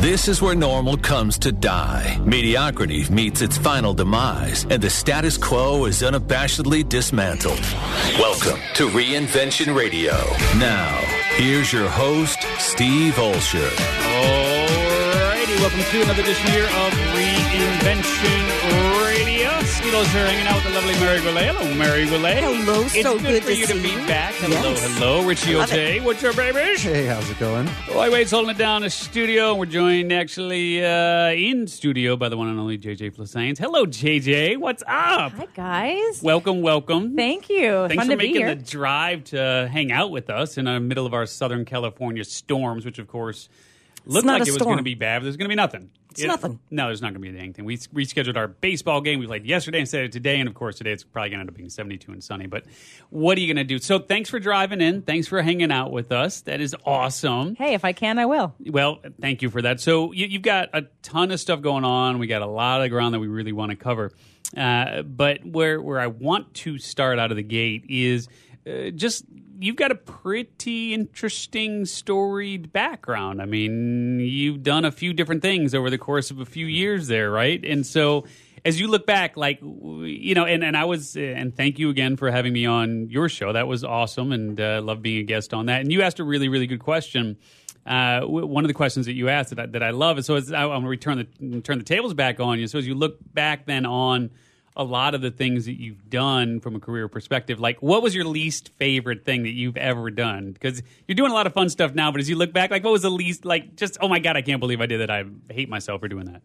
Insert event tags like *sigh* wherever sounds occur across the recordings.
This is where normal comes to die. Mediocrity meets its final demise, and the status quo is unabashedly dismantled. Welcome to Reinvention Radio. Now, here's your host, Steve Olsher. Alrighty, welcome to another edition here of Reinvention Radio. Steve Olsher hanging out with the lovely Mary Goulet. Hello, Mary Goulet. Hello, it's so good, good for to you to see be you. back. Hello, Yes. hello, Richie Love O'Tay. What's up, baby? Hey, how's it going? Lightweight's holding it down in the studio. We're joined actually uh, in studio by the one and only JJ Flizanes. Hello, JJ. What's up? Hi guys. Welcome, welcome. Thank you. Thanks Fun for to be making here. the drive to hang out with us in the middle of our Southern California storms, which of course looked not like it was going to be bad, but there's going to be nothing. It's nothing. No, there's not going to be anything. We rescheduled our baseball game. We played yesterday instead of today, and of course today it's probably going to end up being 72 and sunny. But what are you going to do? So thanks for driving in. Thanks for hanging out with us. That is awesome. hey, if I can, I will. Well, thank you for that. So you, you've got a ton of stuff going on. We got a lot of ground that we really want to cover. Uh, but where where I want to start out of the gate is uh, just you've got a pretty interesting storied background. I mean, you've done a few different things over the course of a few years there, right? And so as you look back, like you know, and, and I was, and thank you again for having me on your show. That was awesome, and uh, love being a guest on that. And you asked a really, really good question. Uh, one of the questions that you asked that I, that I love so as I, I'm going to return the turn the tables back on you. So as you look back then on a lot of the things that you've done from a career perspective, like what was your least favorite thing that you've ever done? Because you're doing a lot of fun stuff now, but as you look back, like what was the least, like just oh my god, I can't believe I did that. I hate myself for doing that.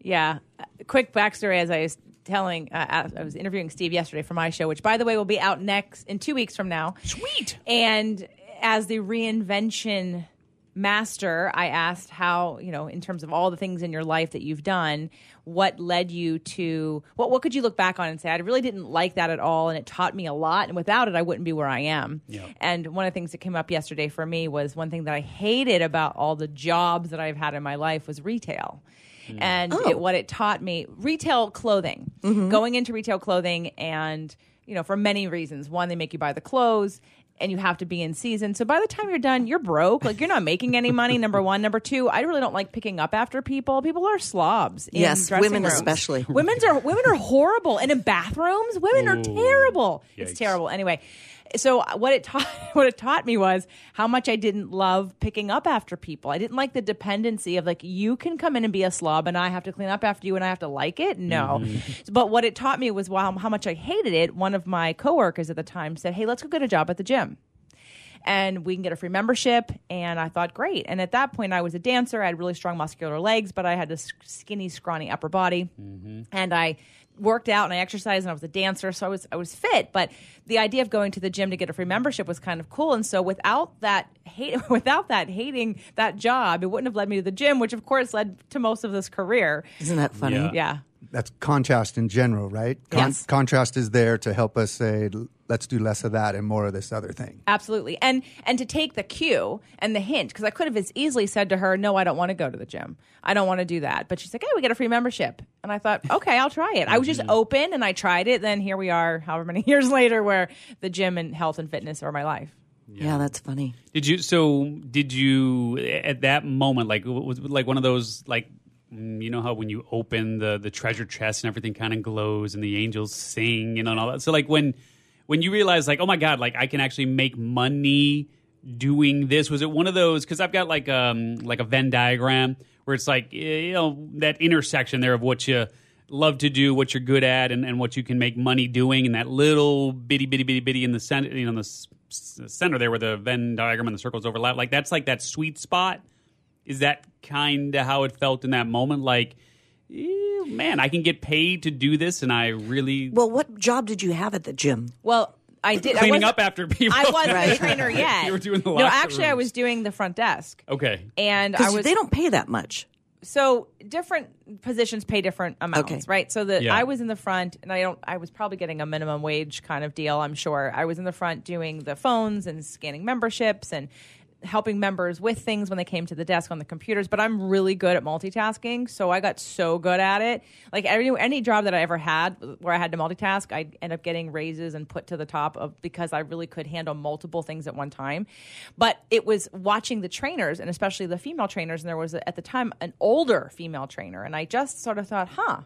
Yeah. Uh, quick backstory as I was telling, uh, I was interviewing Steve yesterday for my show, which by the way will be out next in two weeks from now. Sweet. And as the reinvention master, I asked how, you know, in terms of all the things in your life that you've done, what led you to what what could you look back on and say, I really didn't like that at all and it taught me a lot and without it I wouldn't be where I am. Yeah. And one of the things that came up yesterday for me was one thing that I hated about all the jobs that I've had in my life was retail. Mm. And oh. it, what it taught me, retail clothing, mm-hmm. going into retail clothing, and you know, for many reasons. One, they make you buy the clothes, and you have to be in season. So by the time you're done, you're broke. Like you're not making any money. Number one. Number two, I really don't like picking up after people. People are slobs. in Yes, dressing women rooms. especially. Women's are women are horrible, and in bathrooms, women are terrible. Yikes. It's terrible. Anyway, so what it taught *laughs* what it taught me was how much I didn't love picking up after people. I didn't like the dependency of like you can come in and be a slob and I have to clean up after you and I have to like it. No. Mm-hmm. But what it taught me was wow how much I hated it. One of my coworkers at the time said, "Hey, let's go get a job at the gym." and we can get a free membership. And I thought, great. And at that point, I was a dancer. I had really strong muscular legs, but I had this skinny, scrawny upper body. Mm-hmm. And I worked out and I exercised and I was a dancer, so I was I was fit. But the idea of going to the gym to get a free membership was kind of cool. And so without that hate, *laughs* without that hating that job, it wouldn't have led me to the gym, which of course led to most of this career. Isn't that funny? Yeah. Yeah. That's contrast in general, right? Yes. Contrast is there to help us say, "L- let's do less of that and more of this other thing. Absolutely. And and to take the cue and the hint, because I could have as easily said to her, No, I don't want to go to the gym. I don't want to do that. But she's like, Hey, we get a free membership. And I thought, *laughs* Okay, I'll try it. I was just open and I tried it. Then here we are, however many *laughs* years later, where the gym and health and fitness are my life. Yeah, that's funny. Did you? So did you at that moment? Like was like one of those like mm, you know how when you open the the treasure chest and everything kind of glows and the angels sing and all that. So like when when you realize like oh my god like I can actually make money doing this. Was it one of those? Because I've got like um like a Venn diagram where it's like eh, you know that intersection there of what you love to do, what you're good at, and, and what you can make money doing, and that little bitty bitty bitty bitty in the center, you know, in the s- center there where the Venn diagram and the circles overlap. Like that's like that sweet spot. Is that kind of how it felt in that moment? Like, eh, man, I can get paid to do this, and I really Well, what job did you have at the gym? Well, I did. I cleaning wasn't- up after people. I wasn't *laughs* Right. a trainer yet. You were doing the No, locker actually, I was doing the front desk. okay. And I was they don't pay that much. so different positions pay different amounts, Okay. right? So that Yeah. I was in the front, and I don't. I was probably getting a minimum wage kind of deal. I'm sure I was in the front doing the phones and scanning memberships and helping members with things when they came to the desk on the computers, but I'm really good at multitasking. So I got so good at it. Like every any job that I ever had where I had to multitask, I end up getting raises and put to the top of because I really could handle multiple things at one time. But it was watching the trainers and especially the female trainers, and there was at the time an older female trainer, and I just sort of thought, huh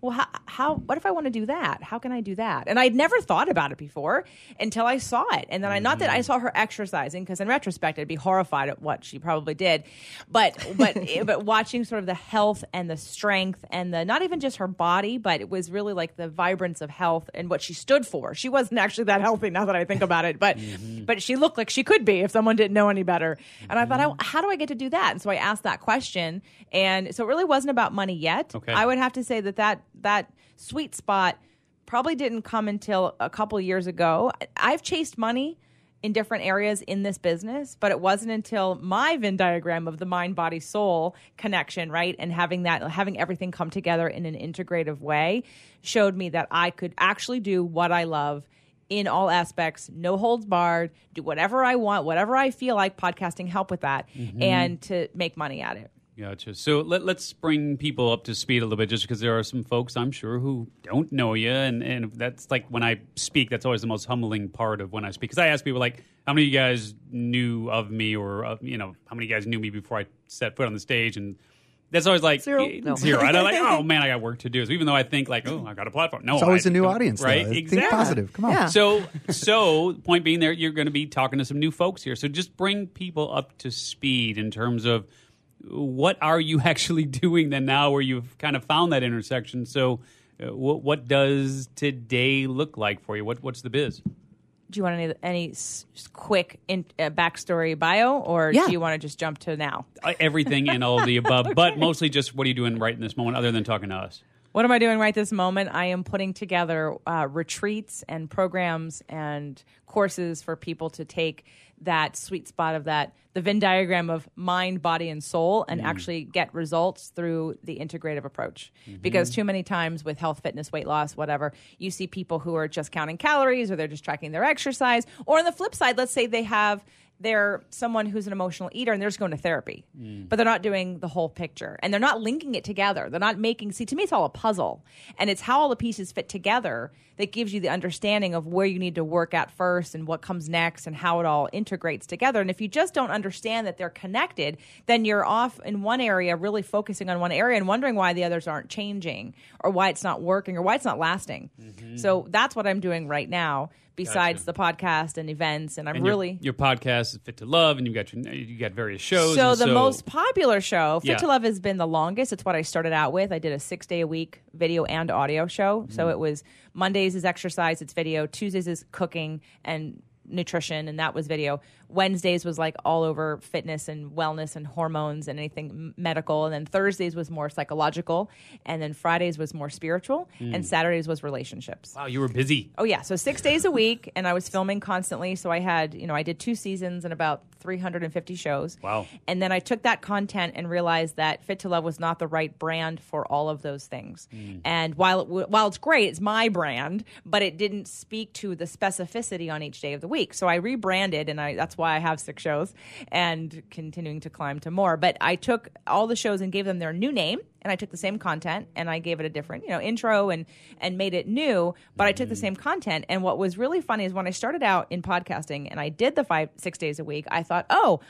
well how, how what if i want to do that? How can i do that? And i'd never thought about it before until i saw it. And then i not that i mm. saw her exercising because in retrospect i'd be horrified at what she probably did. But but *laughs* eh, but watching sort of the health and the strength and the not even just her body but it was really like the vibrance of health and what she stood for. She wasn't actually that healthy now that i think about it but mm-hmm. but she looked like she could be if someone didn't know any better. And i thought mm-hmm. how do i get to do that? And so i asked that question. And so it really wasn't about money yet. Okay. i would have to say that that that sweet spot probably didn't come until a couple years ago. I've chased money in different areas in this business, but it wasn't until my Venn diagram of the mind, body, soul connection, right, and having that, having everything come together in an integrative way, showed me that I could actually do what I love in all aspects, no holds barred, do whatever I want, whatever I feel like. Podcasting help with that, mm-hmm. and to make money at it. Gotcha. So let, let's bring people up to speed a little bit, just because there are some folks I'm sure who don't know you, and, and that's like when I speak, that's always the most humbling part of when I speak. Because I ask people like, how many of you guys knew of me, or uh, you know, how many of you guys knew me before I set foot on the stage, and that's always like Zero. eh, No. zero. And I'm like, oh *laughs* man, I got work to do. So even though I think like, oh, I got a platform, no, It's always I a new audience, though. right? Think Exactly. positive. Come on. Yeah. So, *laughs* so point being, there you're going to be talking to some new folks here. So just bring people up to speed in terms of what are you *laughs* actually doing then now, where you've kind of found that intersection. So, uh, what what does today look like for you? What what's the biz? Do you want any any s- s- quick in, uh, backstory bio, or Yeah. do you want to just jump to now? Uh, Everything and all of the *laughs* above, but mostly just what are you doing right in this moment, other than talking to us? What am I doing right this moment? I am putting together uh, retreats and programs and courses for people to take that sweet spot of that the Venn diagram of mind, body, and soul, and actually get results through the integrative approach. Because too many times with health, fitness, weight loss, whatever, you see people who are just counting calories or they're just tracking their exercise. Or on the flip side, let's say they have they're someone who's an emotional eater and they're just going to therapy, but they're not doing the whole picture and they're not linking it together. They're not making, see, to me, it's all a puzzle. And it's how all the pieces fit together that gives you the understanding of where you need to work at first and what comes next and how it all integrates together. And if you just don't understand that they're connected, then you're off in one area, really focusing on one area and wondering why the others aren't changing or why it's not working or why it's not lasting. So that's what I'm doing right now. Besides Gotcha. the podcast and events, and I'm And your- really your, podcast is Fit to Love, and you've got your, you got various shows. so the most popular show, Fit Yeah. to Love, has been the longest. It's what I started out with. I did a six day a week video and audio show. Mm. So it was Mondays is exercise, it's video. Tuesdays is cooking and nutrition, and that was video. Wednesdays was like all over fitness and wellness and hormones and anything medical. And then Thursdays was more psychological. And then Fridays was more spiritual. Mm. And Saturdays was relationships. wow, you were busy. Oh yeah, so six days a week, and I was filming constantly. So I had, you know, I did two seasons and about 350 shows. Wow. And then I took that content and realized that Fit to Love was not the right brand for all of those things. And while it, w- while it's great, it's my brand, but it didn't speak to the specificity on each day of the week. So I rebranded, and I that's why I have six shows and continuing to climb to more. But I took all the shows and gave them their new name and I took the same content and I gave it a different, you know, intro and and made it new, but I took the mm. same content. And what was really funny is when I started out in podcasting and I did the 5 6 days a week, I thought, "Oh,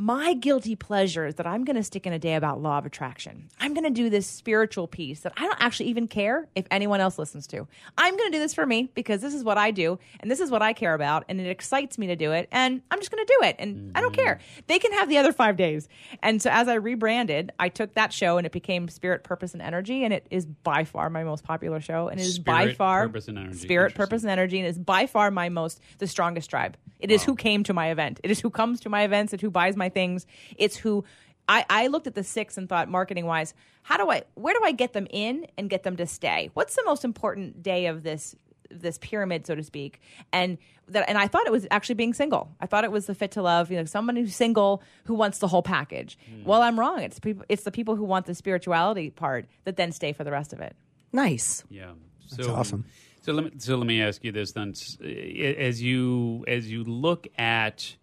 my guilty pleasure is that I'm going to stick in a day about law of attraction. I'm going to do this spiritual piece that I don't actually even care if anyone else listens to. I'm going to do this for me because this is what I do and this is what I care about and it excites me to do it and I'm just going to do it and I don't mm-hmm. care. They can have the other 5 days. And so as I rebranded, I took that show and it became Spirit, Purpose and Energy and it is by far my most popular show and it is by Spirit, far Purpose, and Energy. Spirit, Purpose and Energy and is by far my most the strongest tribe. It is who came to my event. It is who comes to my events. and who buys my things. It's who I, I looked at the six and thought marketing wise, how do I where do I get them in and get them to stay? What's the most important day of this this pyramid, so to speak? And that and I thought it was actually being single. I thought it was the fit to love, you know, someone who's single who wants the whole package. Hmm. Well, I'm wrong. It's people it's the people who want the spirituality part that then stay for the rest of it. Nice. Yeah, That's so, awesome. So let me so let me ask you this then: as you as you look at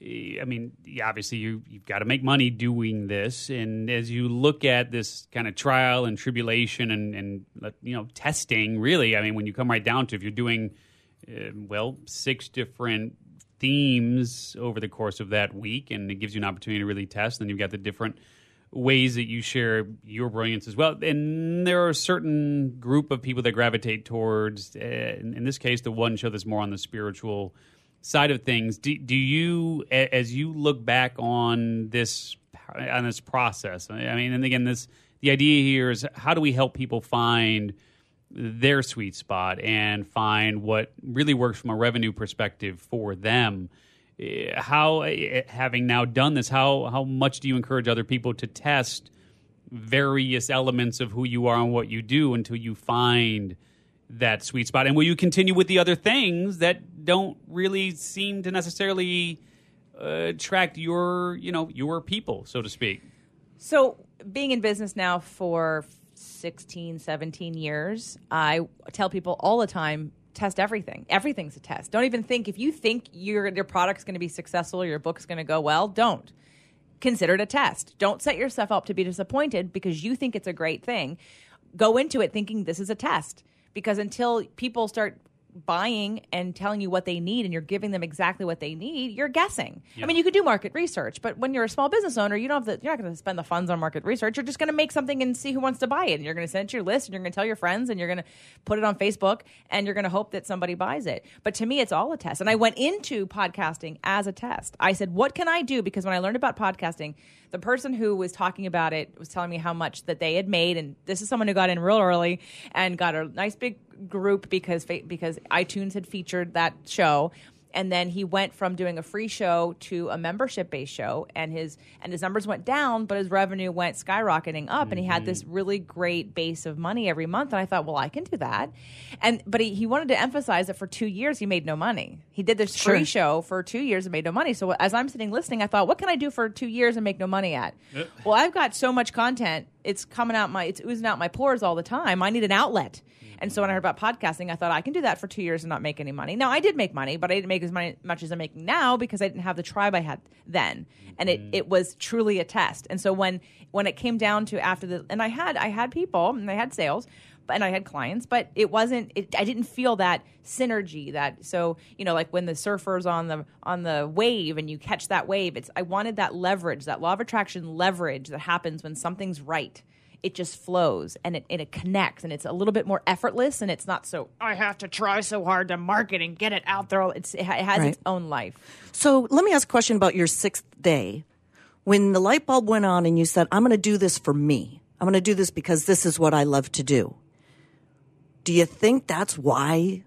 I mean, obviously you you've got to make money doing this, and as you look at this kind of trial and tribulation and and uh, you know testing, really, I mean, when you come right down to if you're doing uh, well six different themes over the course of that week, and it gives you an opportunity to really test, then you've got the different ways that you share your brilliance as well. And there are a certain group of people that gravitate towards, uh, in, in this case, the one show that's more on the spiritual side of things. Do, do you, as you look back on this on this process? I mean, and again, this the idea here is how do we help people find their sweet spot and find what really works from a revenue perspective for them. Eh, How, eh, having now done this, how how much do you encourage other people to test various elements of who you are and what you do until you find that sweet spot? And will you continue with the other things that don't really seem to necessarily uh, attract your you know your people, so to speak? So, being in business now for 16, 17 years, I tell people all the time test everything. Everything's a test. Don't even think if you think your your product's going to be successful, your book's going to go well, don't. Consider it a test. Don't set yourself up to be disappointed because you think it's a great thing. Go into it thinking this is a test because until people start buying and telling you what they need and you're giving them exactly what they need, you're guessing. I mean, you could do market research, but when you're a small business owner, you don't have the, you're not going to spend the funds on market research. You're just going to make something and see who wants to buy it. And you're going to send it to your list and you're going to tell your friends and you're going to put it on Facebook and you're going to hope that somebody buys it. But to me, it's all a test. And I went into podcasting as a test. I said, what can I do? Because when I learned about podcasting, the person who was talking about it was telling me how much that they had made. And this is someone who got in real early and got a nice big group because because iTunes had featured that show. And then he went from doing a free show to a membership based show and his and his numbers went down but his revenue went skyrocketing up and he had this mm-hmm. really great base of money every month. And i thought well i can do that. And but he, he wanted to emphasize that for two years he made no money. He did this free show for two years and made no money. So as i'm sitting listening i thought what can i do for two years and make no money at? Well i've got so much content it's coming out my it's oozing out my pores all the time i need an outlet and so when I heard about podcasting, I thought I can do that for two years and not make any money. Now I did make money, but I didn't make as much as I'm making now because I didn't have the tribe I had then, and it, it was truly a test. And so when when it came down to after the and I had I had people and I had sales, and I had clients, but it wasn't. It, I didn't feel that synergy. That so you know like when the surfers on the on the wave and you catch that wave. It's I wanted that leverage, that law of attraction leverage that happens when something's right it just flows and it, and it connects and it's a little bit more effortless and it's not so I have to try so hard to market and get it out there. It's, it, has Right. its own life. So let me ask a question about your sixth day. When the light bulb went on and you said, I'm going to do this for me, I'm going to do this because this is what I love to do. Do you think that's why you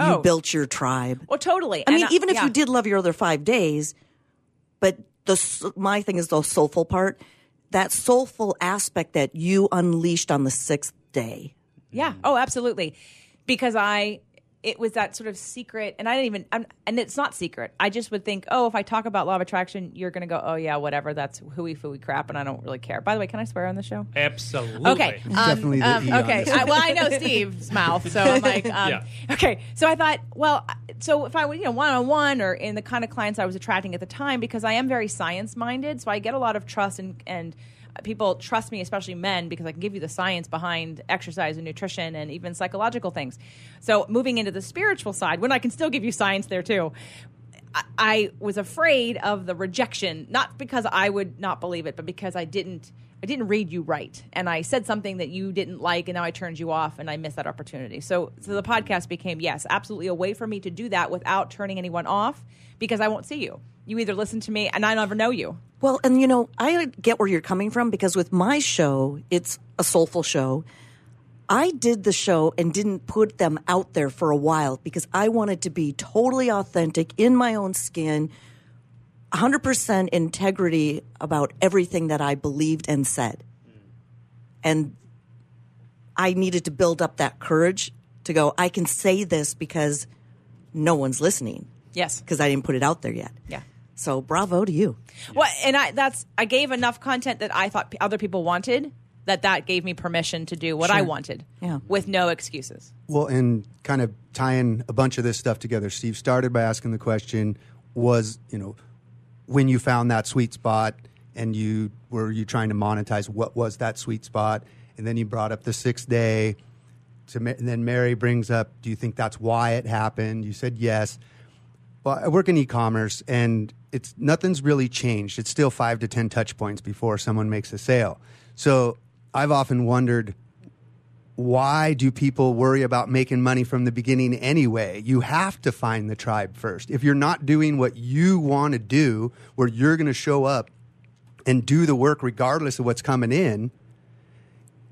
Oh. built your tribe? Well, totally. I And mean, I- even if yeah. you did love your other five days, but the s- my thing is the soulful part, that soulful aspect that you unleashed on the sixth day. Yeah. Oh, absolutely. Because I, it was that sort of secret, and I didn't even, I'm, and it's not secret. I just would think, oh, if I talk about law of attraction, you're going to go, oh yeah, whatever. That's hooey fooey crap, and I don't really care. By the way, can I swear on the show? Absolutely. Okay. Um, Definitely the E okay. I, well, I know Steve's mouth, so I'm like, *laughs* um, Yeah. okay. So I thought, well, so if I was, you know, one on one or in the kind of clients I was attracting at the time, because I am very science minded, so I get a lot of trust and and people trust me, especially men, because I can give you the science behind exercise and nutrition and even psychological things. So moving into the spiritual side, when I can still give you science there too. I- I was afraid of the rejection, not because I would not believe it, but because I didn't. I didn't read you right, and I said something that you didn't like, and now I turned you off, and I missed that opportunity. So, so the podcast became yes, absolutely a way for me to do that without turning anyone off, because I won't see you. You either listen to me, and I never know you. Well, and you know, I get where you're coming from because with my show, it's a soulful show. I did the show and didn't put them out there for a while because I wanted to be totally authentic in my own skin, 100% integrity about everything that I believed and said. And I needed to build up that courage to go, I can say this because no one's listening Yes. because I didn't put it out there yet. Yeah. So bravo to you. Well, and I that's I gave enough content that I thought p- other people wanted that that gave me permission to do what I wanted. Yeah. With no excuses. Well, and kind of tying a bunch of this stuff together, Steve started by asking the question was, you know, when you found that sweet spot and you were you trying to monetize what was that sweet spot and then you brought up the sixth day to, and then mary brings up do you think that's why it happened you said yes well i work in e-commerce and it's nothing's really changed it's still five to ten touch points before someone makes a sale so i've often wondered why do people worry about making money from the beginning anyway? You have to find the tribe first. If you're not doing what you want to do, where you're going to show up and do the work regardless of what's coming in,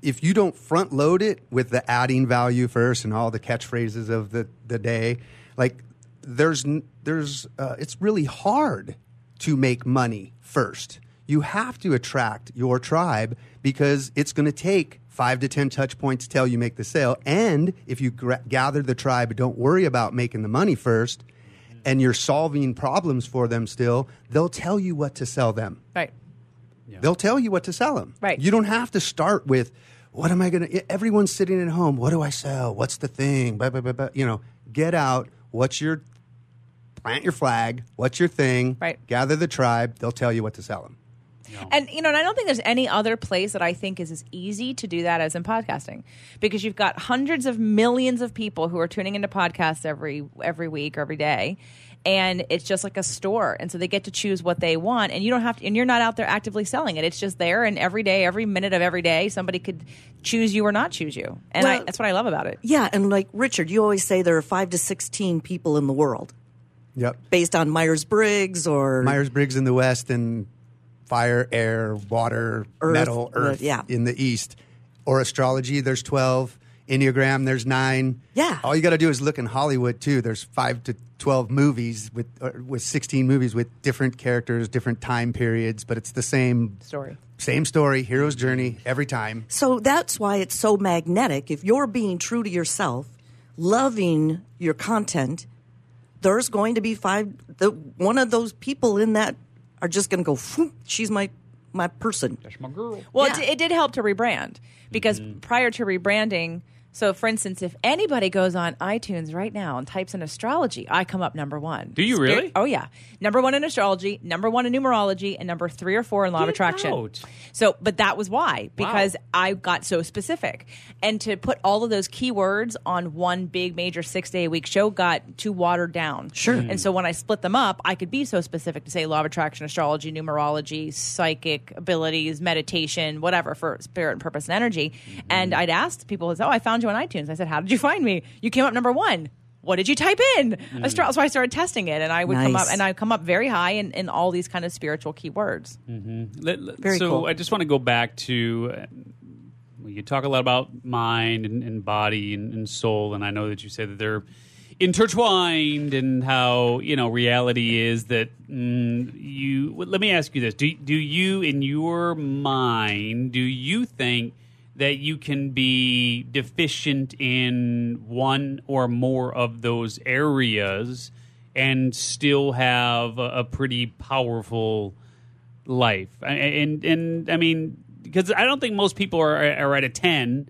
if you don't front load it with the adding value first and all the catchphrases of the, the day, like there's there's uh, it's really hard to make money first. You have to attract your tribe because it's going to take five to ten touch points till you make the sale. And if you gra- gather the tribe, don't worry about making the money first, and you're solving problems for them still. They'll tell you what to sell them. Right. They'll tell you what to sell them. Right. You don't have to start with what am I going to. Everyone's sitting at home. What do I sell? What's the thing? Blah, blah, blah, blah. You know, get out. What's your plant your flag? What's your thing? Right. Gather the tribe. They'll tell you what to sell them. And you know, and I don't think there's any other place that I think is as easy to do that as in podcasting, because you've got hundreds of millions of people who are tuning into podcasts every every week or every day, and it's just like a store, and so they get to choose what they want, and you don't have to, and you're not out there actively selling it. It's just there, and every day, every minute of every day, somebody could choose you or not choose you, and I, that's what I love about it. Yeah, and like Richard, you always say there are five to sixteen people in the world Yep. based on Myers Briggs or Myers Briggs in the west and fire, air, water, Earth, metal, earth yeah. in the east. Or astrology, there's 12. Enneagram, there's nine. Yeah. All you got to do is look in Hollywood, too. There's five to 12 movies with, uh, with 16 movies with different characters, different time periods, but it's the same Story. same story, hero's journey every time. So that's why it's so magnetic. If you're being true to yourself, loving your content, there's going to be five. The one of those people in that are just going to go. "Phew, She's my my person. That's my girl. Well, Yeah. it, it did help to rebrand because Mm-hmm. prior to rebranding, so for instance, if anybody goes on iTunes right now and types in astrology, I come up number one. Do you really? Oh yeah, number one in astrology, number one in numerology, and number three or four in law of attraction. out. So, but that was why because I got so specific, and to put all of those keywords on one big major six day a week show got too watered down. Sure. And so when I split them up, I could be so specific to say law of attraction, astrology, numerology, psychic abilities, meditation, whatever for spirit and purpose and energy. And I'd asked people, "Oh, I found you on iTunes." I said, "How did you find me? You came up number one." What did you type in? Astro- so I started testing it, and I would come up, and I come up very high in, in all these kind of spiritual keywords. Let- let- Very so cool. I just want to go back to uh, well, you talk a lot about mind and, and body and, and soul, and I know that you say that they're intertwined, and how you know reality is that mm, you. Let me ask you this: Do do you, in your mind, do you think? That you can be deficient in one or more of those areas and still have a, a pretty powerful life. And and I mean, because I don't think most people are are at a ten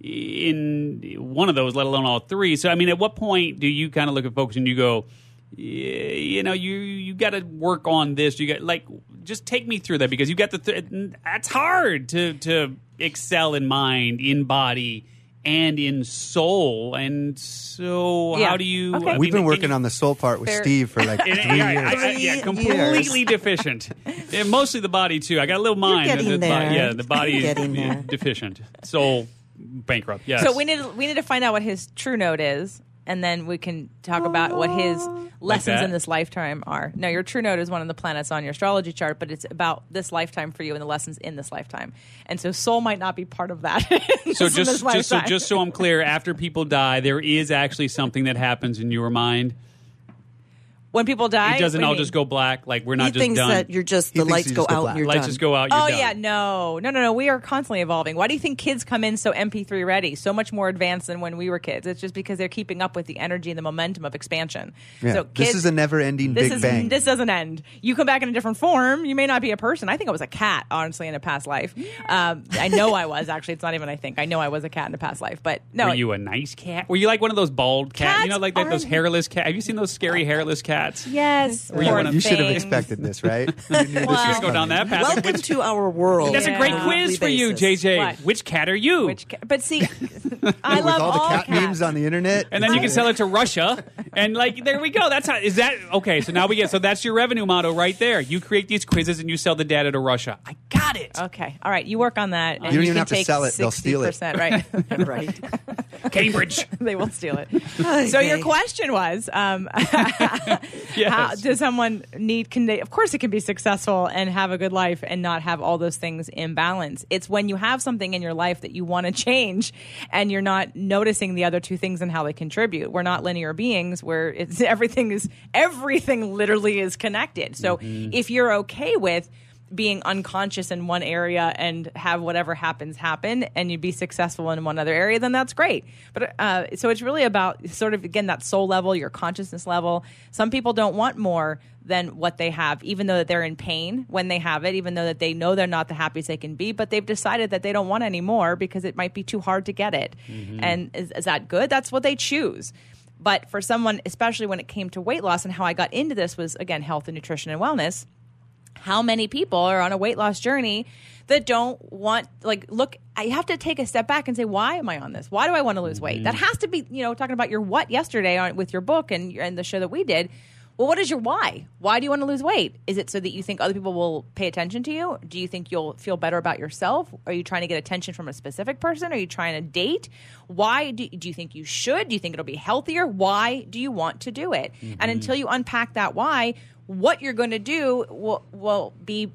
in one of those, let alone all three. So I mean, at what point do you kind of look at folks and you go, "Yeah, you know, you you got to work on this. You got like just take me through that because you got the th- that's hard to to excel in mind, in body. And in soul, and so Yeah. how do you? Okay. I We've mean, been working you- on the soul part with Fair- Steve for like *laughs* three and- yeah, years. I- I- yeah, Three completely deficient. And mostly the body too. I got a little mind. Uh, getting the, the, there. Yeah, the body You're is getting there. deficient. Soul bankrupt. Yes. So we need to, we need to find out what his true node is, and then we can talk about what his lessons that? in this lifetime are. No, your true node is one of the planets on your astrology chart, but it's about this lifetime for you and the lessons in this lifetime. And so soul might not be part of that. *laughs* So just just so just so I'm clear, after people die, there is actually something that happens in your mind. When people die, It doesn't what do you all mean? just go black. Like we're not he just thinks done. that you're just He the thinks lights you go just go out black. and you're Lights done. just go out. You're Oh done. yeah, no, no, no, no. We are constantly evolving. Why do you think kids come in so MP3 ready, so much more advanced than when we were kids? It's just because they're keeping up with the energy and the momentum of expansion. Yeah. So this is a never-ending this Big is Bang. this doesn't end. You come back in a different form. You may not be a person. I think I was a cat, honestly, in a past life. Um, I know I was actually. It's not even. I think I know I was a cat in a past life. But no, Were you a nice cat? Were you like one of those bald cats? you know, like, like those are- hairless cats. Have you seen those scary hairless cats? cats. Yes. Were you poor one of- You should have things. expected this, right? *laughs* You knew this Well- was go down that path. Welcome Which- to our world. That's a great Yeah. quiz for you, Basis. JJ. What? Which cat are you? Which, ca- but see, *laughs* I With love all the cat cats. memes on the internet. and then you can sell it to Russia, and like there we go. That's how is that okay? So now we get so that's your revenue model right there. You create these quizzes and you sell the data to Russia. I got it. Okay, all right. You work on that. And You don't even can have to take sell it. They'll steal it. 60%, Right. *laughs* right. Cambridge. they will steal it. Ay, So your question was, um, *laughs* Yes. how, does someone need? Can they? Of course, it can be successful and have a good life and not have all those things in balance. It's when you have something in your life that you want to *laughs* change, and you're not noticing the other two things and how they contribute. We're not linear beings where it's *laughs* everything is everything literally is connected. So mm-hmm. if you're okay with being unconscious in one area and have whatever happens happen and you'd be successful in one other area then that's great. But uh, so it's really about sort of again that soul level your consciousness level. Some people don't want more than what they have even though that they're in pain when they have it even though that they know they're not the happiest they can be but they've decided that they don't want any more because it might be too hard to get it. And is, is that good? That's what they choose. But for someone especially when it came to weight loss and how i got into this was again health and nutrition and wellness how many people are on a weight loss journey that don't want like look i have to take a step back and say why am i on this? Why do i want to lose weight? That mm. has to be you know talking about your what yesterday on, with your book and, and the show that we did. Well what is your why? Why do you want to lose weight? Is it so that you think other people will pay attention to you? Do you think you'll feel better about yourself? Are you trying to get attention from a specific person? Are you trying to date? Why do, do you think you should? Do you think it'll be healthier? Why do you want to do it? And mm-hmm. until you unpack that why what you're going to do will will be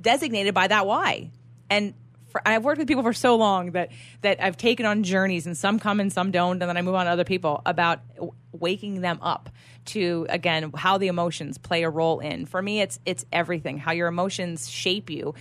designated by that why. And for, I've worked with people for so long that that I've taken on journeys, and some come and some don't, and then I move on to other people about waking them up to again how the emotions play a role in. For me, it's it's everything. How your emotions shape you.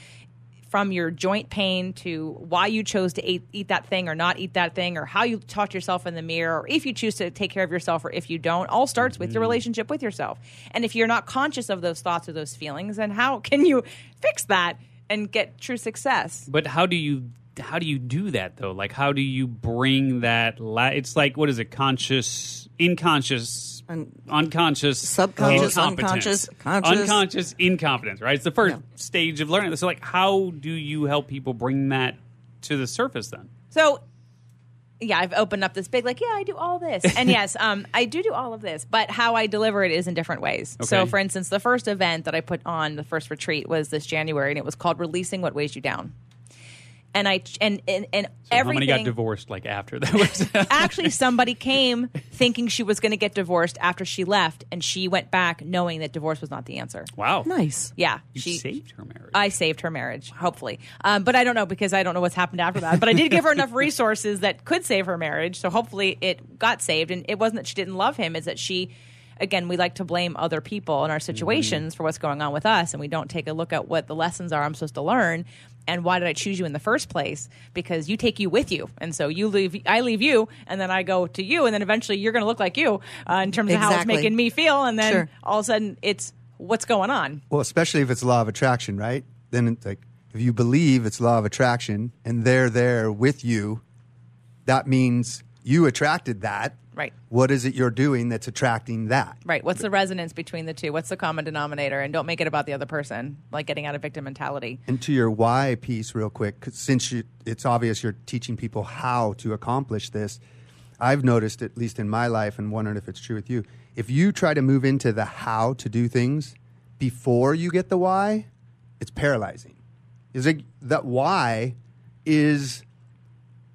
From your joint pain to why you chose to eat, eat that thing or not eat that thing, or how you talk to yourself in the mirror, or if you choose to take care of yourself or if you don't, all starts with your mm-hmm. relationship with yourself. And if you're not conscious of those thoughts or those feelings, then how can you fix that and get true success? But how do you how do you do that though? Like how do you bring that? La- it's like what is it? Conscious, unconscious, Un- unconscious, Subconscious, unconscious, conscious. unconscious incompetence. Right. It's the first stage of learning. So like, how do you help people bring that to the surface then? So, yeah, I've opened up this big, like, yeah, I do all this. And *laughs* yes, um, I do do all of this, but how I deliver it is in different ways. So, for instance, the first event that I put on, the first retreat, was this January, and it was called Releasing What Weighs You Down. And I, and, and, and So how everything. many got divorced like after that was? *laughs* Actually, somebody came thinking she was going to get divorced after she left, and she went back knowing that divorce was not the answer. wow. Nice. Yeah, You she saved her marriage. I saved her marriage, hopefully. Um, but I don't know because I don't know what's happened after that. But I did give her enough *laughs* resources that could save her marriage. So hopefully it got saved. And it wasn't that she didn't love him, is that she, again, we like to blame other people in our situations for what's going on with us. And we don't take a look at what the lessons are I'm supposed to learn. And why did I choose you in the first place? Because you take you with you, and so you leave. I leave you, and then I go to you, and then eventually you're going to look like you uh, in terms of how it's making me feel. And then Sure. all of a sudden, it's what's going on. Well, especially if it's law of attraction, right? Then it's like if you believe it's law of attraction and they're there with you, that means you attracted that. Right. What is it you're doing that's attracting that? Right. What's the resonance between the two? What's the common denominator? And don't make it about the other person, like getting out of victim mentality. And to your why piece, real quick, since you, it's obvious you're teaching people how to accomplish this, I've noticed, at least in my life, and wondering if it's true with you, if you try to move into the how to do things before you get the why, it's paralyzing. Is it that why is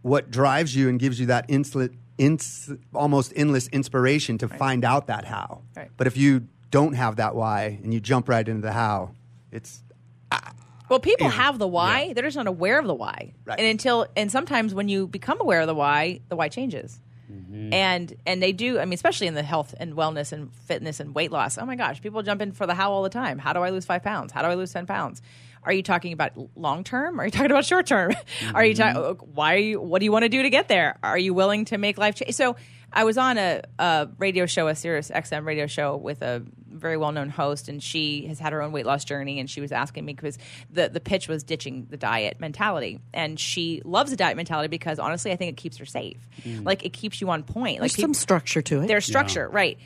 what drives you and gives you that instant, ins, almost endless inspiration to find out that how. Right. But if you don't have that why and you jump right into the how, it's ah. Well, people have the why; they're just not aware of the why. Right. And until and sometimes when you become aware of the why, the why changes. Mm-hmm. And and they do. I mean, especially in the health and wellness and fitness and weight loss. Oh my gosh, people jump in for the how all the time. How do I lose five pounds? How do I lose ten pounds? Are you talking about long term? Are you talking about short term? *laughs* Are you talking? Mm-hmm. Why? Are you, what do you want to do to get there? Are you willing to make life change? So I was on a, a radio show, a Sirius XM radio show with a very well known host, and she has had her own weight loss journey. And she was asking me because the the pitch was ditching the diet mentality, and she loves the diet mentality because honestly, I think it keeps her safe. Mm. Like it keeps you on point. Like There's some structure to it. there's structure, right?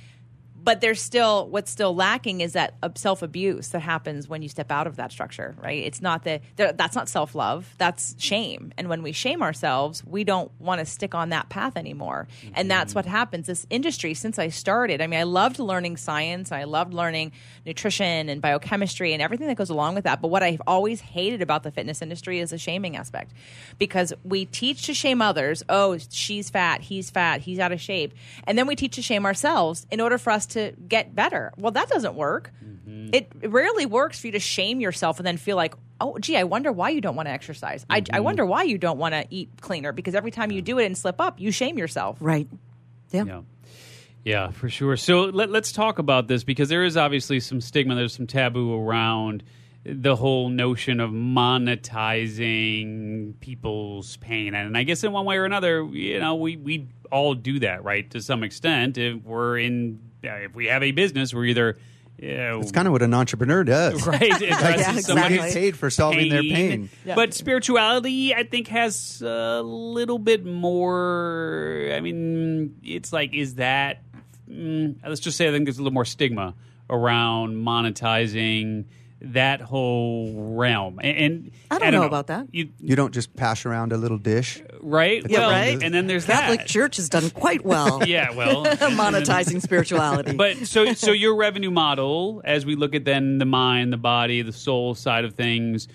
But there's still what's still lacking is that self abuse that happens when you step out of that structure, right? It's not that that's not self love, that's shame. And when we shame ourselves, we don't want to stick on that path anymore. Mm-hmm. And that's what happens. This industry, since I started, I mean, I loved learning science, I loved learning nutrition and biochemistry and everything that goes along with that. But what I've always hated about the fitness industry is the shaming aspect because we teach to shame others. Oh, she's fat, he's fat, he's out of shape. And then we teach to shame ourselves in order for us to get better. Well, that doesn't work. Mm-hmm. It rarely works for you to shame yourself and then feel like, oh, gee, I wonder why you don't want to exercise. Mm-hmm. I, I mm-hmm. wonder why you don't want to eat cleaner because every time you do it and slip up, you shame yourself. Right. Yeah. yeah. Yeah, for sure. So let, us talk about this because there is obviously some stigma, there's some taboo around the whole notion of monetizing people's pain. And I guess in one way or another, you know, we, we all do that, right? To some extent. If we're in if we have a business, we're either it's kind of what an entrepreneur does, *laughs* right? yeah, *laughs* exactly. get paid for solving pain. their pain. Yeah. But spirituality, I think, has a little bit more. I mean, it's like, is that? Mm, let's just say, I think there's a little more stigma around monetizing that whole realm. And, and I, don't I, don't know, know, about that. You, you don't just pass around a little dish, right? Yeah, well, right. And then there's Catholic that. Church has done quite well. *laughs* yeah, well, *laughs* monetizing spirituality. But so so your revenue model, as we look at then the mind, the body, the soul side of things.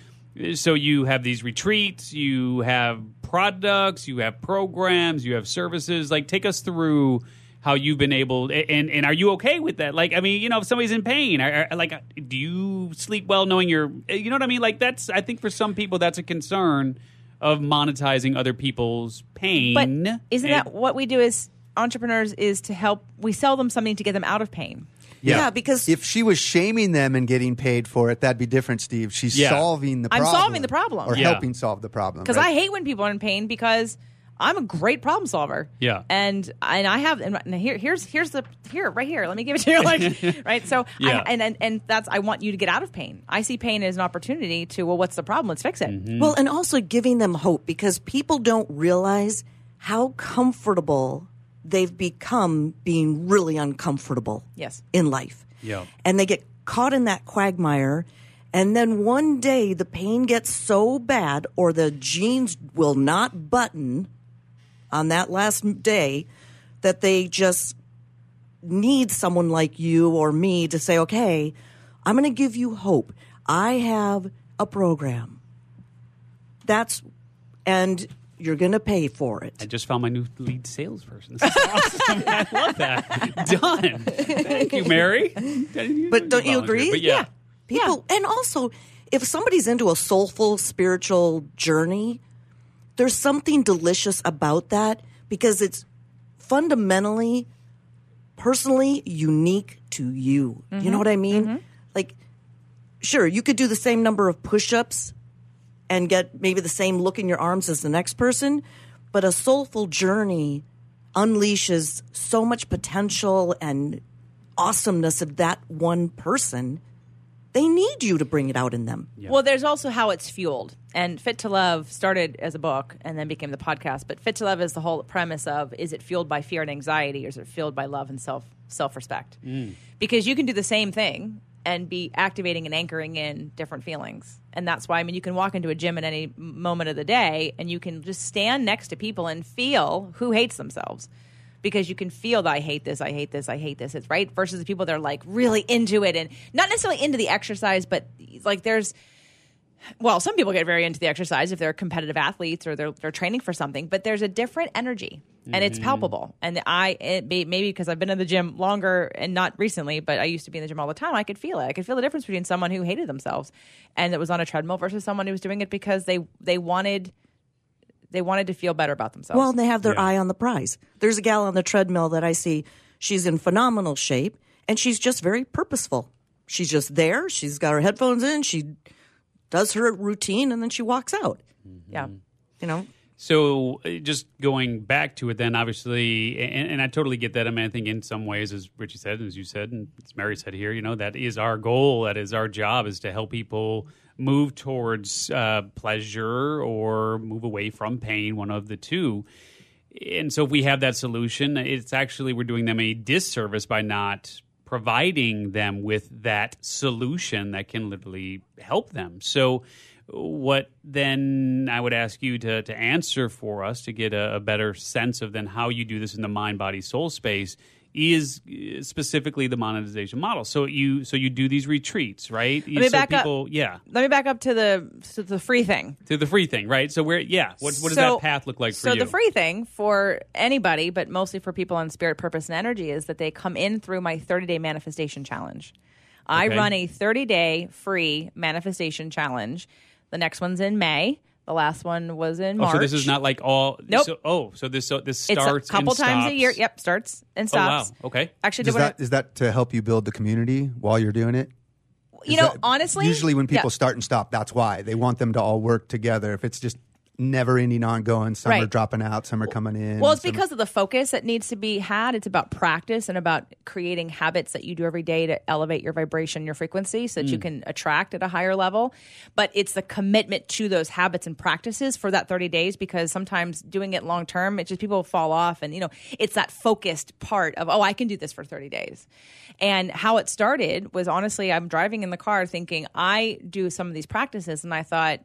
So you have these retreats, you have products, you have programs, you have services. Like, take us through how you've been able and and are you okay with that like i mean you know if somebody's in pain are, are, like do you sleep well knowing you're you know what i mean like that's i think for some people that's a concern of monetizing other people's pain but isn't and, that what we do as entrepreneurs is to help we sell them something to get them out of pain yeah. yeah. because if she was shaming them and getting paid for it, that'd be different, Steve. She's yeah. solving the problem. I'm solving the problem. Or yeah. helping solve the problem. Because right? I hate when people are in pain because I'm a great problem solver. Yeah. And and I have and here here's here's the here right here. Let me give it to you *laughs* like right. So yeah. I, and, and and that's I want you to get out of pain. I see pain as an opportunity to well what's the problem? Let's fix it. Mm-hmm. Well, and also giving them hope because people don't realize how comfortable they've become being really uncomfortable. Yes. In life. Yeah. And they get caught in that quagmire and then one day the pain gets so bad or the jeans will not button on that last day that they just need someone like you or me to say, okay, I'm going to give you hope. I have a program. That's, and you're going to pay for it. I just found my new lead salesperson. This is awesome. *laughs* I love that. Done. Thank you, Mary. But don't you agree? But yeah. yeah. People, yeah. and also, if somebody's into a soulful spiritual journey, there's something delicious about that because it's fundamentally, personally unique to you. Mm-hmm. You know what I mean? Mm-hmm. Like, sure, you could do the same number of push ups and get maybe the same look in your arms as the next person, but a soulful journey unleashes so much potential and awesomeness of that one person they need you to bring it out in them. Yeah. Well, there's also how it's fueled. And Fit to Love started as a book and then became the podcast. But Fit to Love is the whole premise of is it fueled by fear and anxiety or is it fueled by love and self self respect? Mm. Because you can do the same thing and be activating and anchoring in different feelings. And that's why I mean you can walk into a gym at any moment of the day and you can just stand next to people and feel who hates themselves because you can feel that I hate this, I hate this, I hate this. It's right versus the people that are like really into it and not necessarily into the exercise, but like there's well, some people get very into the exercise if they're competitive athletes or they're they're training for something, but there's a different energy and it's mm-hmm. palpable. And I it, may, maybe because I've been in the gym longer and not recently, but I used to be in the gym all the time. I could feel it. I could feel the difference between someone who hated themselves and that was on a treadmill versus someone who was doing it because they they wanted they wanted to feel better about themselves. Well, they have their yeah. eye on the prize. There's a gal on the treadmill that I see. She's in phenomenal shape, and she's just very purposeful. She's just there. She's got her headphones in. She does her routine, and then she walks out. Mm-hmm. Yeah, you know. So, uh, just going back to it, then obviously, and, and, I totally get that. I mean, I think in some ways, as Richie said, and as you said, and as Mary said here, you know, that is our goal. That is our job, is to help people move towards uh, pleasure or move away from pain, one of the two. And so, if we have that solution, it's actually we're doing them a disservice by not providing them with that solution that can literally help them. So, what then I would ask you to, to answer for us to get a, a better sense of then how you do this in the mind, body, soul space is uh, specifically the monetization model. So you so you do these retreats, right? Let me so back up. Yeah, Let me back up to the to the free thing. to the free thing, right? So where, yeah, what, what does So- that path look like for so you? So the free thing for anybody, but mostly for people on spirit, purpose, and energy, is that they come in through my 30 day manifestation challenge. I Okay. run a 30 day free manifestation challenge. The next one's in May. The last one was in Oh, March. so this is not like all. Nope. So, oh, so this so this It's starts a couple and times a year. Yep, starts and Oh wow. stops. Okay. Actually, is did what that is that to help you build the community while you're doing it? You Is know, that- honestly, usually when people yeah. start and stop, that's why they want them to all work together. If it's just never ending, ongoing, some are dropping out, some are coming in. Well, it's some- because of the focus that needs to be had. It's about practice and about creating habits that you do every day to elevate your vibration, your frequency, so that Mm. you can attract at a higher level. But it's the commitment to those habits and practices for that 30 days because sometimes doing it long term, it just people fall off. And, you know, it's that focused part of, oh, I can do this for 30 days. And how it started was honestly, I'm driving in the car thinking, I do some of these practices. And I thought,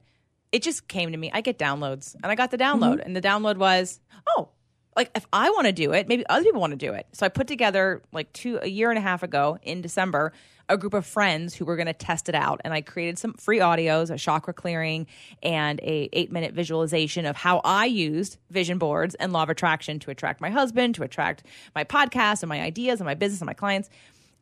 it just came to me. I get downloads, and I got the download, mm-hmm. and the download was, oh, like if I want to do it, maybe other people want to do it. So I put together like two a year and a half ago in December a group of friends who were going to test it out, and I created some free audios, a chakra clearing, and a eight minute visualization of how I used vision boards and law of attraction to attract my husband, to attract my podcast and my ideas and my business and my clients.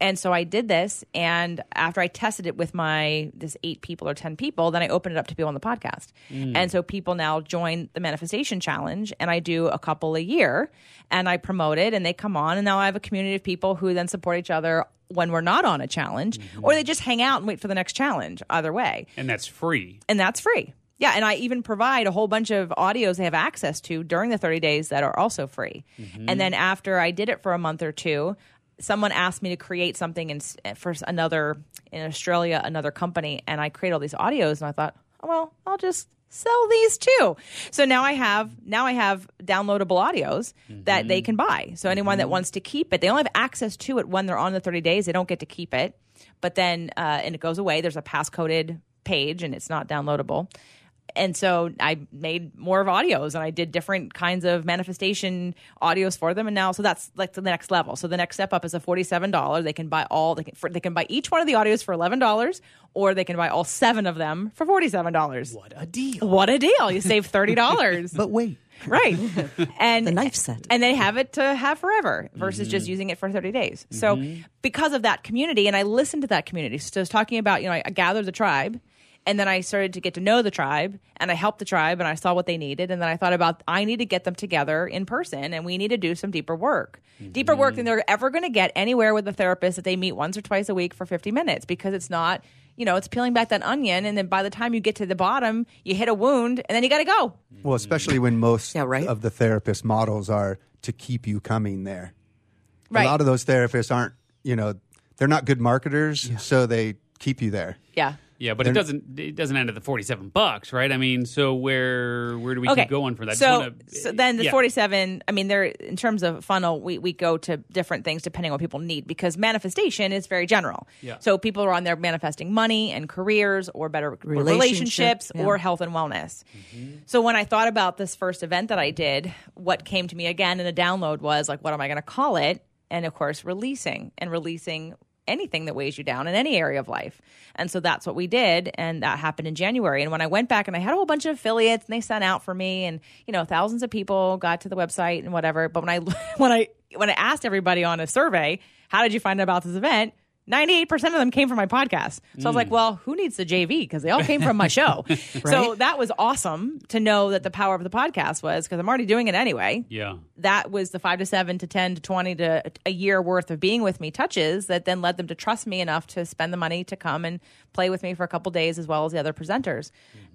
And so I did this, and after I tested it with my this eight people or ten people, then I opened it up to people on the podcast. Mm. And so people now join the manifestation challenge, and I do a couple a year, and I promote it, and they come on, and now I have a community of people who then support each other when we're not on a challenge, mm-hmm. or they just hang out and wait for the next challenge. Either way, And that's free. and that's free. Yeah, and I even provide a whole bunch of audios they have access to during the 30 days that are also free. Mm-hmm. And then after I did it for a month or two, someone asked me to create something in eh, for another in Australia, another company, and I created all these audios and I thought, oh, well, I'll just sell these too. So now I have now I have downloadable audios that they mm-hmm. can buy. So anyone that mm-hmm. wants to keep it, they only have access to it when they're on the 30 days. They don't get to keep it. But then uh, and it goes away. There's a passcoded page and it's not downloadable. And so I made more of audios and I did different kinds of manifestation audios for them. And now, so that's like the next level. So the next step up is a $47. They can buy all, they can, for, they can buy each one of the audios for $11 or they can buy all seven of them for $47. What a deal. What a deal. You save *laughs* $30. but wait, right. And The knife set. and they have it to have forever versus Mm-hmm. just using it for 30 days. So because of that community, and I listened to that community, so I was talking about, you know, I gathered the tribe. And then I started to get to know the tribe and I helped the tribe and I saw what they needed. And then I thought about, I need to get them together in person and we need to do some deeper work. Deeper work than they're ever going to get anywhere with a therapist that they meet once or twice a week for 50 minutes because it's not, you know, it's peeling back that onion. And then by the time you get to the bottom, you hit a wound and then you got to go. well, especially when most Yeah, right. of the therapist models are to keep you coming there. Right. A lot of those therapists aren't, you know, they're not good marketers, so they keep you there. Yeah. Yeah, but it doesn't it doesn't end at the forty seven bucks, right? I mean, so where where do we okay. keep going for that? So, wanna- so then the yeah. 47, I mean, there in terms of funnel, we, we go to different things depending on what people need because manifestation is very general. Yeah. So people are on there manifesting money and careers or better relationships, Relationships, yeah. or health and wellness. Mm-hmm. So when I thought about this first event that I did, what came to me again in a download was like, what am I going to call it? And of course, releasing and releasing anything that weighs you down in any area of life. And so that's what we did. And that happened in January. And when I went back and I had a whole bunch of affiliates and they sent out for me and, you know, thousands of people got to the website and whatever. But when I, *laughs* when I, when I asked everybody on a survey, how did you find out about this event? 98% of them came from my podcast. So I was like, mm. well, who needs the JV? Because they all came from my show. *laughs* So that was awesome to know that the power of the podcast was because I'm already doing it anyway Yeah. that was the five to seven to 10 to 20 to a year worth of being with me touches that then led them to trust me enough to spend the money to come and play with me for a couple days as well as the other presenters.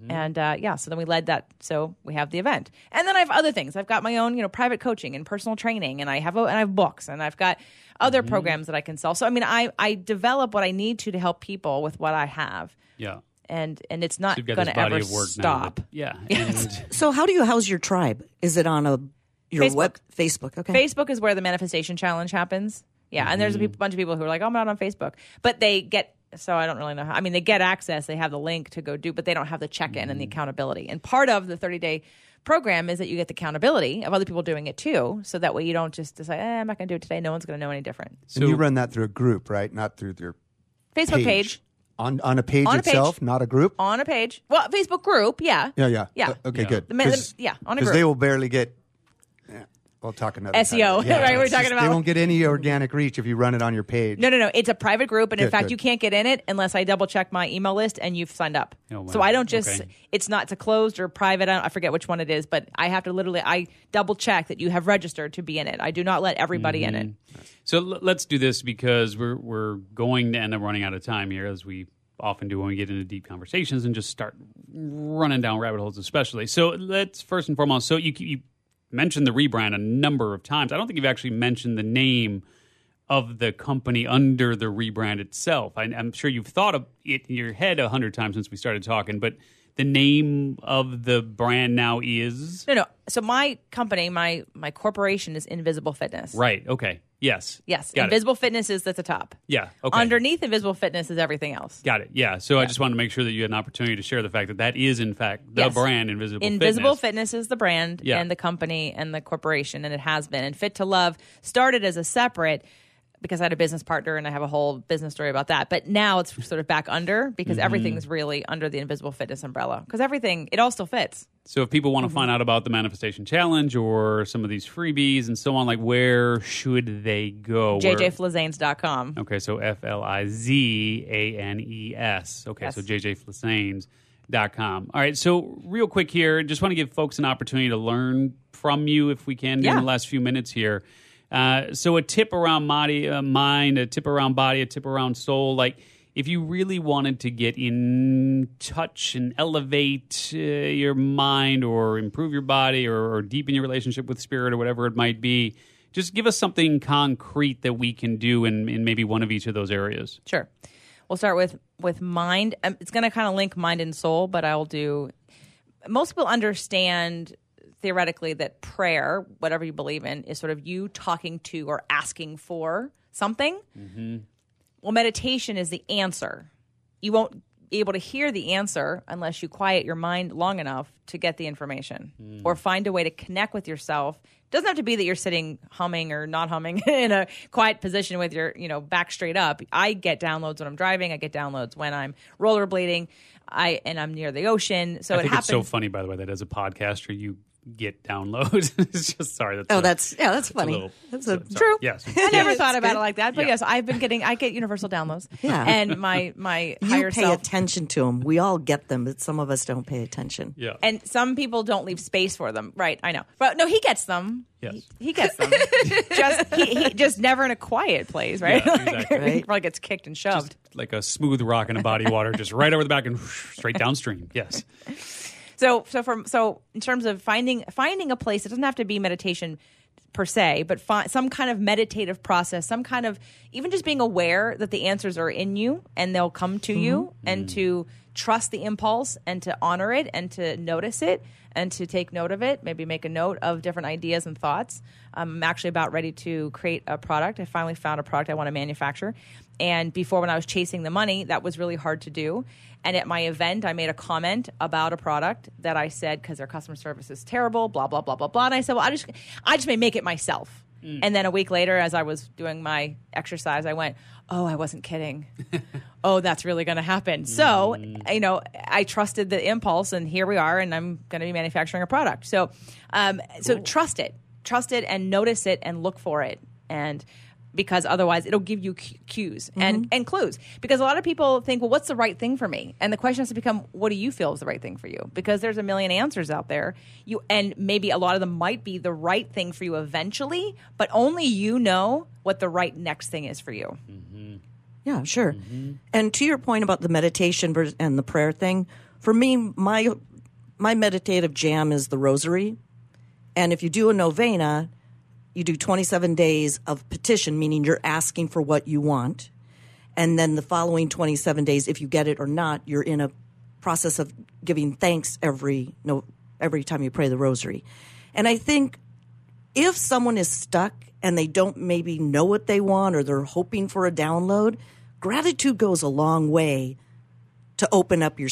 And uh, yeah, so then we led that. So we have the event. And then I have other things. I've got my own, you know, private coaching and personal training and I have, a, and I have books and I've got other programs that I can sell. So, I mean, I, I develop what I need to to help people with what I have. Yeah. And, and it's not You've going to ever work stop. now. that- yeah. *laughs* And So how do you house your tribe? Is it on a your Facebook. web Facebook? Okay. Facebook is where the manifestation challenge happens. Yeah, and there's a Mm-hmm. bunch of people who are like, "Oh, I'm not on Facebook," but they get. So I don't really know how. I mean, they get access. They have the link to go do, but they don't have the check-in Mm-hmm. and the accountability. And part of the 30 day program is that you get the accountability of other people doing it too, so that way you don't just decide, eh, "I'm not going to do it today." No one's going to know any different. and you run that through a group, right? Not through your Facebook page. page On on a page On a page. itself, not a group. on a page. Well, Facebook group, yeah, Yeah, yeah, Yeah. Uh, okay, Yeah. good. The the- yeah, on a group. because they will barely get. Yeah, we'll talk another SEO. Yeah, right, we're talking just- about- They won't get any organic reach if you run it on your page. No, no, no. It's a private group, and in fact, good. you can't get in it unless I double check my email list and you've signed up. Oh, wow. So I don't just. Okay. It's not. It's a closed or private. I, don't, I forget which one it is, but I have to literally. I double check that you have registered to be in it. I do not let everybody in it. Mm-hmm. So l- let's do this because we're we're going to end up running out of time here, as we often do when we get into deep conversations and just start running down rabbit holes, especially. So let's first and foremost. So you you mentioned the rebrand a number of times. I don't think you've actually mentioned the name of the company under the rebrand itself. I, I'm sure you've thought of it in your head a hundred times since we started talking, but the name of the brand now is No, no. So my company, my my corporation is Invisible Fitness. right. Okay. Yes. Yes. Got it. Invisible Fitness is at the top. Yeah. Okay. Underneath Invisible Fitness is everything else. Got it. Yeah. So I just wanted to make sure that you had an opportunity to share the fact that that is, in fact, the Yes. brand Invisible Invisible Fitness. Fitness is the brand Yeah. and the company and the corporation, and it has been. And Fit to Love started as a separate because I had a business partner and I have a whole business story about that. But now it's sort of back under because Mm-hmm. everything's really under the Invisible Fitness umbrella because everything, it all still fits. So if people want to Mm-hmm. find out about the Manifestation Challenge or some of these freebies and so on, like where should they go? JJFlizanes.com. Okay, so F L I Z A N E S. Okay, so Yes. jjflizanes.com. All right, so real quick here, just want to give folks an opportunity to learn from you if we can in the last few minutes here. Uh, so a tip around body, uh, mind, a tip around body, a tip around soul. Like if you really wanted to get in touch and elevate uh, your mind or improve your body or, or deepen your relationship with spirit or whatever it might be, just give us something concrete that we can do in, in maybe one of each of those areas. Sure. We'll start with with mind. Um, It's going to kind of link mind and soul, but I'll do. Most people understand theoretically that prayer, whatever you believe in, is sort of you talking to or asking for something. Mm-hmm. Well, meditation is the answer. You won't be able to hear the answer unless you quiet your mind long enough to get the information mm. or find a way to connect with yourself. It Doesn't have to be that you're sitting humming or not humming *laughs* in a quiet position with your, you know, back straight up. I get downloads when I'm driving. I get downloads when I'm rollerblading. I and I'm near the ocean. So I it happens. it's so funny, by the way, that as a podcaster, you get downloads. *laughs* it's just sorry. That's Oh, a- that's yeah, that's a funny. little- that's a sorry. True. Yes. *laughs* I never It's thought about good. it like that, but Yeah. yes, I've been getting. I get universal downloads. Yeah. and my my *laughs* you higher pay self attention to them. We all get them, but some of us don't pay attention. Yeah. And some people don't leave space for them. Right, I know. But no, he gets them. Yes. He, he gets them. just he, he just never in a quiet place, right? Yeah, Like, exactly. he Right. probably gets kicked and shoved. like a smooth rock in a body of water, just right over the back and straight downstream. Yes. So so from so in terms of finding finding a place, it doesn't have to be meditation per se, but fi- some kind of meditative process, some kind of even just being aware that the answers are in you and they'll come to you, mm-hmm. and mm. to trust the impulse and to honor it and to notice it and to take note of it. Maybe make a note of different ideas and thoughts. I'm actually about ready to create a product. I finally found a product I want to manufacture. And before, when I was chasing the money, that was really hard to do. And at my event, I made a comment about a product that I said because their customer service is terrible, blah blah blah blah blah. And I said, well, I just I just may make it myself. And then a week later, as I was doing my exercise, I went, oh, I wasn't kidding. *laughs* oh, that's really going to happen. So, you know, I trusted the impulse, and here we are, and I'm going to be manufacturing a product. So, um, so trust it, trust it, and notice it, and look for it, and because otherwise it'll give you cu- cues and, mm-hmm. and clues. Because a lot of people think, well, what's the right thing for me? And the question has to become, what do you feel is the right thing for you? Because there's a million answers out there. You and maybe a lot of them might be the right thing for you eventually, but only you know what the right next thing is for you. Mm-hmm. Yeah, sure. Mm-hmm. And to your point about the meditation and the prayer thing, for me, my my meditative jam is the rosary. And if you do a novena, you do 27 days of petition, meaning you're asking for what you want. And then the following 27 days, if you get it or not, you're in a process of giving thanks every every time you pray the rosary. And I think if someone is stuck and they don't maybe know what they want or they're hoping for a download, gratitude goes a long way to open up your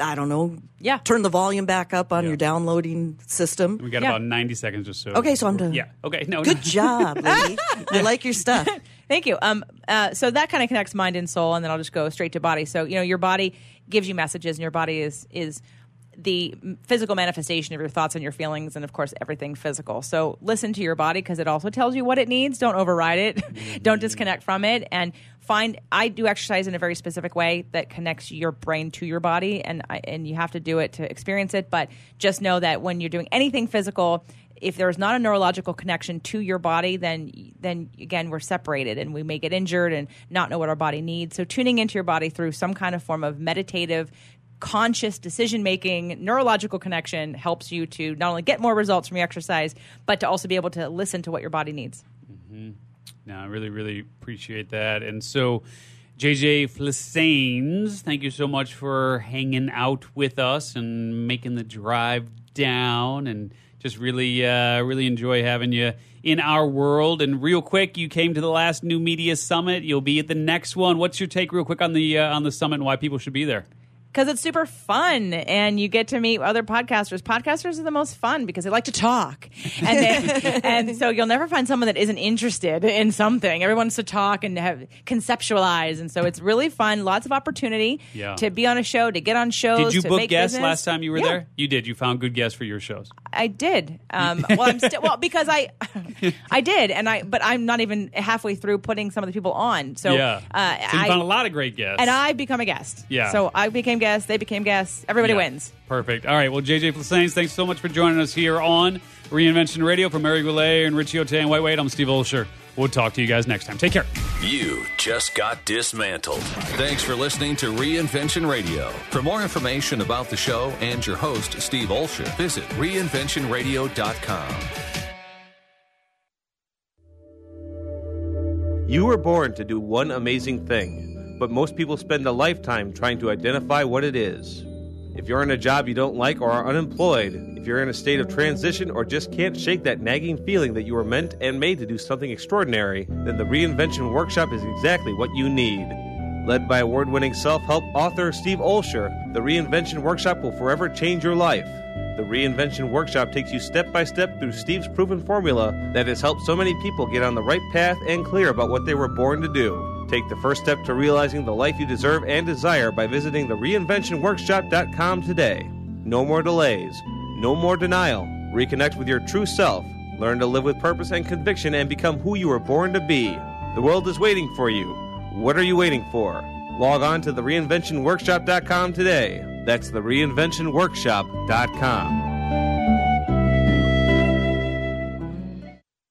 I don't know. Yeah. Turn the volume back up on your downloading system. We got Yeah. about 90 seconds or so. Okay, so I'm done. Yeah. Okay. No. Good no. job, *laughs* Lily. I like your stuff. *laughs* Thank you. Um, uh, so that kind of connects mind and soul, and then I'll just go straight to body. So you know, your body gives you messages, and your body is is the physical manifestation of your thoughts and your feelings, and of course, everything physical. So listen to your body because it also tells you what it needs. Don't override it. *laughs* Don't disconnect from it, and find. I do exercise in a very specific way that connects your brain to your body, and I, and you have to do it to experience it. But just know that when you're doing anything physical if there's not a neurological connection to your body, then then again we're separated and we may get injured and not know what our body needs. So tuning into your body through some kind of form of meditative conscious decision making neurological connection helps you to not only get more results from your exercise but to also be able to listen to what your body needs No, I really, really appreciate that. And so, JJ Flizanes, thank you so much for hanging out with us and making the drive down and just really, uh, really enjoy having you in our world. And real quick, you came to the last New Media Summit. You'll be at the next one. What's your take, real quick, on the uh, on the summit and why people should be there? Because it's super fun and you get to meet other podcasters. Podcasters are the most fun because they like to talk, and they, *laughs* and so you'll never find someone that isn't interested in something. Everyone wants to talk and have conceptualize, and so it's really fun. Lots of opportunity Yeah. to be on a show, to get on shows. Did you to book make guests business. last time you were Yeah, there? You did. You found good guests for your shows. I did. Um, well, I'm still well because I, *laughs* I did, and I but I'm not even halfway through putting some of the people on. So yeah. uh, so you I, found a lot of great guests. and I become a guest. Yeah. So I became guests. They became guests. Everybody Yeah. wins. Perfect. All right. Well, JJ Flizanes, thanks so much for joining us here on Reinvention Radio. For Mary Goulet and Richie O'Tay and White Wade, I'm Steve Olsher. We'll talk to you guys next time. Take care. You just got dismantled. Thanks for listening to Reinvention Radio. For more information about the show and your host, Steve Olsher, visit reinventionradio.com. You were born to do one amazing thing, but most people spend a lifetime trying to identify what it is. If you're in a job you don't like or are unemployed, if you're in a state of transition or just can't shake that nagging feeling that you were meant and made to do something extraordinary, then the Reinvention Workshop is exactly what you need. Led by award winning self help author Steve Olsher, the Reinvention Workshop will forever change your life. The Reinvention Workshop takes you step by step through Steve's proven formula that has helped so many people get on the right path and clear about what they were born to do. Take the first step to realizing the life you deserve and desire by visiting the reinventionworkshop.com today. No more delays, no more denial. Reconnect with your true self. Learn to live with purpose and conviction and become who you were born to be. The world is waiting for you. What are you waiting for? Log on to the reinventionworkshop.com today. That's the reinventionworkshop.com.